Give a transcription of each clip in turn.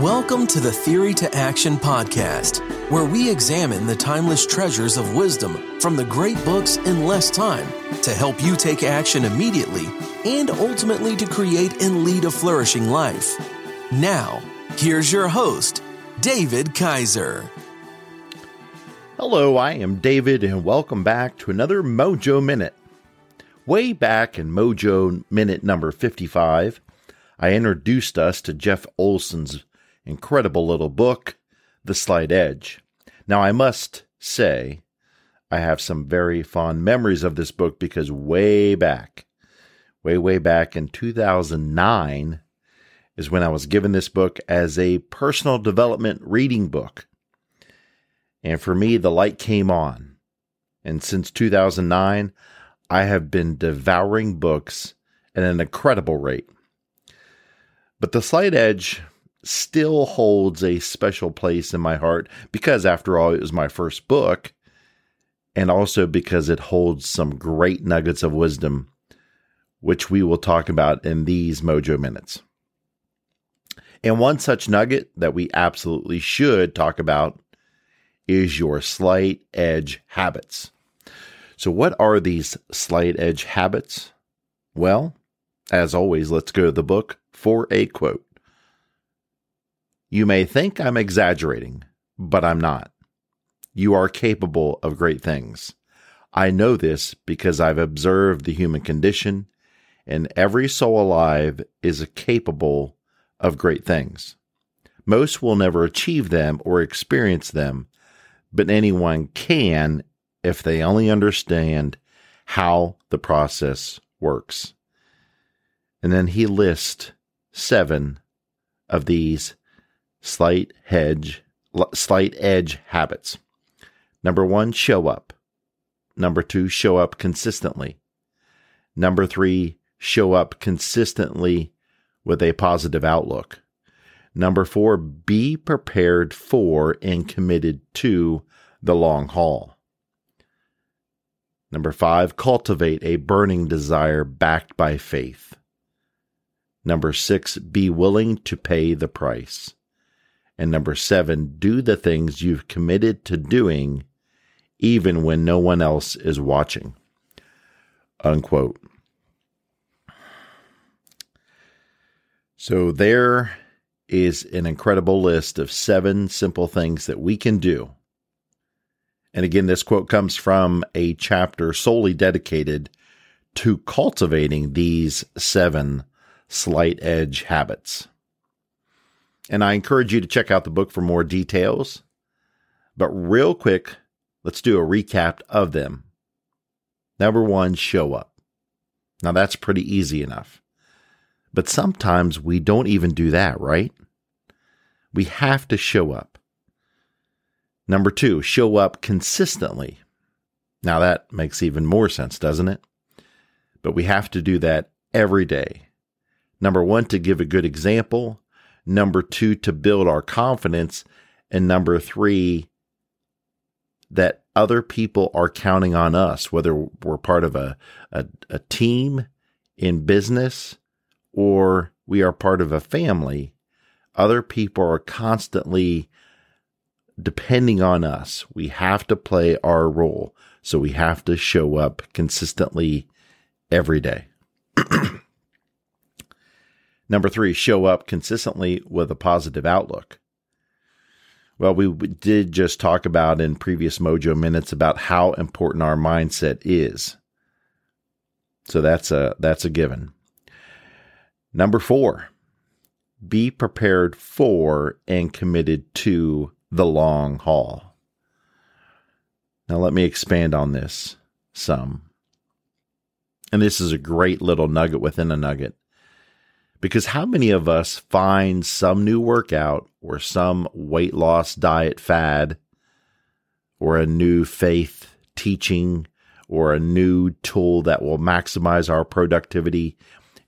Welcome to the Theory to Action podcast, where we examine the timeless treasures of wisdom from the great books in less time to help you take action immediately and ultimately to create and lead a flourishing life. Now, here's your host, David Kaiser. Hello, I am David, and welcome back to another Mojo Minute. Way back in Mojo Minute number 55, I introduced us to Jeff Olson's incredible little book, The Slight Edge. Now, I must say, I have some very fond memories of this book because way back, way, way back in 2009 is when I was given this book as a personal development reading book. And for me, the light came on. And since 2009, I have been devouring books at an incredible rate. But The Slight Edge still holds a special place in my heart because, after all, it was my first book, and also because it holds some great nuggets of wisdom, which we will talk about in these Mojo Minutes. And one such nugget that we absolutely should talk about is your slight edge habits. So, what are these slight edge habits? Well, as always, let's go to the book for a quote. You may think I'm exaggerating, but I'm not. You are capable of great things. I know this because I've observed the human condition, and every soul alive is capable of great things. Most will never achieve them or experience them, but anyone can if they only understand how the process works. And then he lists seven of these slight hedge, slight edge habits. Number one, show up. Number two, show up consistently. Number three, show up consistently with a positive outlook. Number four, be prepared for and committed to the long haul. Number five, cultivate a burning desire backed by faith. Number six, be willing to pay the price. And number seven, do the things you've committed to doing even when no one else is watching. Unquote. So there is an incredible list of seven simple things that we can do. And again, this quote comes from a chapter solely dedicated to cultivating these seven slight edge habits. And I encourage you to check out the book for more details. But real quick, let's do a recap of them. Number one, show up. Now that's pretty easy enough. But sometimes we don't even do that, right? We have to show up. Number two, show up consistently. Now that makes even more sense, doesn't it? But we have to do that every day. Number one, to give a good example number two, to build our confidence, and number three, that other people are counting on us, whether we're part of a, a, a team in business or we are part of a family. Other people are constantly depending on us. We have to play our role. So we have to show up consistently every day. Number three, show up consistently with a positive outlook. Well, we did just talk about in previous Mojo minutes about how important our mindset is. So that's a that's a given. Number 4. Be prepared for and committed to the long haul. Now let me expand on this some. And this is a great little nugget within a nugget. Because how many of us find some new workout or some weight loss diet fad or a new faith teaching or a new tool that will maximize our productivity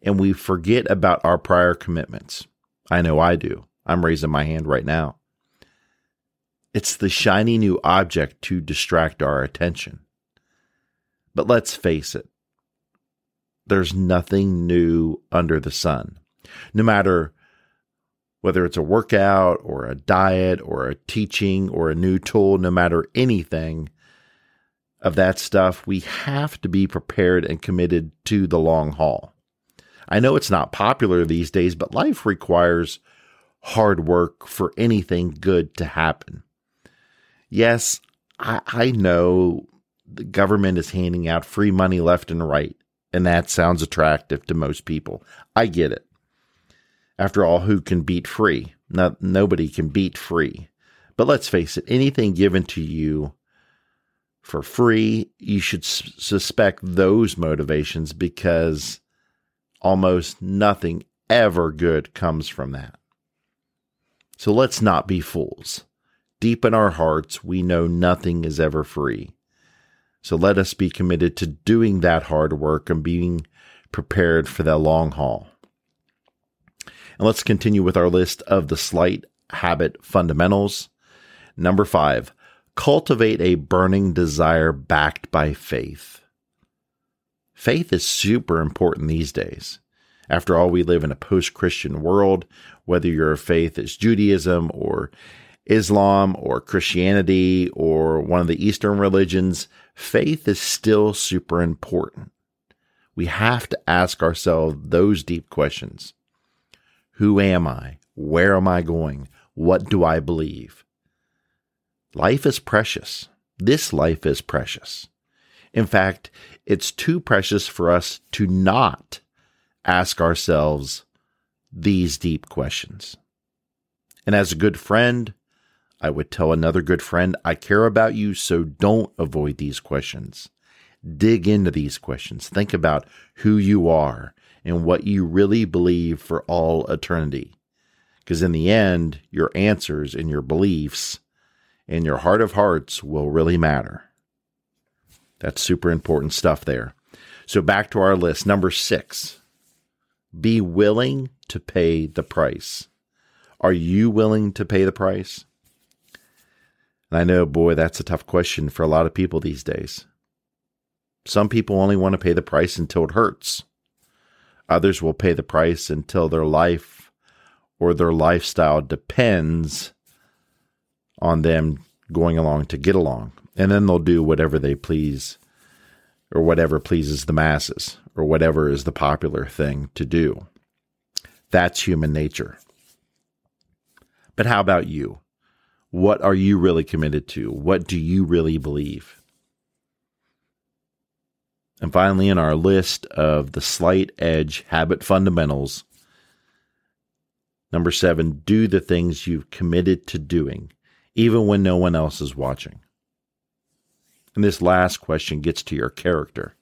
and we forget about our prior commitments? I know I do. I'm raising my hand right now. It's the shiny new object to distract our attention. But let's face it, there's nothing new under the sun no matter Whether it's a workout or a diet or a teaching or a new tool, no matter anything of that stuff, we have to be prepared and committed to the long haul. I know it's not popular these days, but life requires hard work for anything good to happen. Yes, I, I know the government is handing out free money left and right, and that sounds attractive to most people. I get it. After all, who can beat free? No, nobody can beat free. But let's face it, anything given to you for free, you should s- suspect those motivations because almost nothing ever good comes from that. So let's not be fools. Deep in our hearts, we know nothing is ever free. So let us be committed to doing that hard work and being prepared for the long haul. And let's continue with our list of the slight habit fundamentals. Number five, cultivate a burning desire backed by faith. Faith is super important these days. After all, we live in a post Christian world. Whether your faith is Judaism or Islam or Christianity or one of the Eastern religions, faith is still super important. We have to ask ourselves those deep questions Who am I? Where am I going? What do I believe? Life is precious. This life is precious. In fact, it's too precious for us to not ask ourselves these deep questions. And as a good friend, I would tell another good friend, I care about you, so don't avoid these questions. Dig into these questions. Think about who you are and what you really believe for all eternity. Because in the end, your answers and your beliefs and your heart of hearts will really matter. That's super important stuff there. So back to our list. Number six, be willing to pay the price. Are you willing to pay the price? And I know, boy, that's a tough question for a lot of people these days. Some people only want to pay the price until it hurts. Others will pay the price until their life or their lifestyle depends on them going along to get along. And then they'll do whatever they please or whatever pleases the masses or whatever is the popular thing to do. That's human nature. But how about you? What are you really committed to? What do you really believe? And finally, in our list of the slight edge habit fundamentals, number seven, do the things you've committed to doing, even when no one else is watching. And this last question gets to your character.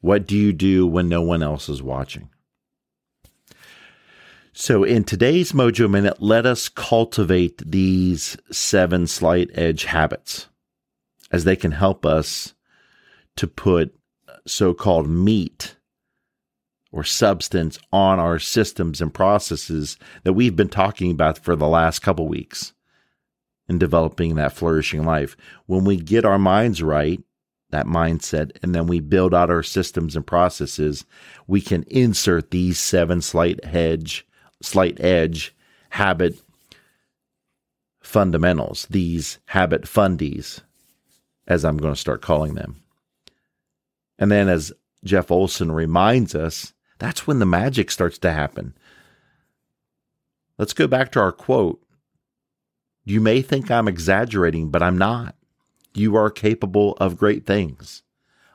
What do you do when no one else is watching? So, in today's Mojo Minute, let us cultivate these seven slight edge habits as they can help us to put so called meat or substance on our systems and processes that we've been talking about for the last couple weeks in developing that flourishing life. When we get our minds right, that mindset, and then we build out our systems and processes, we can insert these seven slight edge slight edge habit fundamentals, these habit fundies, as I'm going to start calling them. And then, as Jeff Olson reminds us, that's when the magic starts to happen. Let's go back to our quote. You may think I'm exaggerating, but I'm not. You are capable of great things.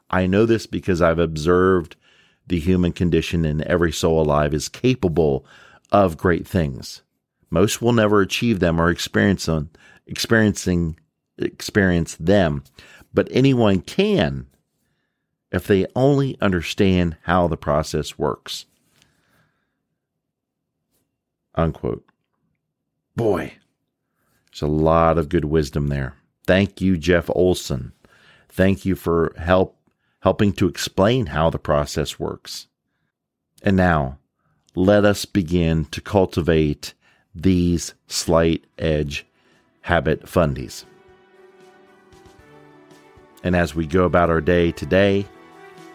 I know this because I've observed the human condition, and every soul alive is capable of great things. Most will never achieve them or experience them, experiencing experience them, but anyone can if they only understand how the process works. Unquote. Boy, there's a lot of good wisdom there. Thank you, Jeff Olson. Thank you for help helping to explain how the process works. And now, let us begin to cultivate these slight edge habit fundies. And as we go about our day today,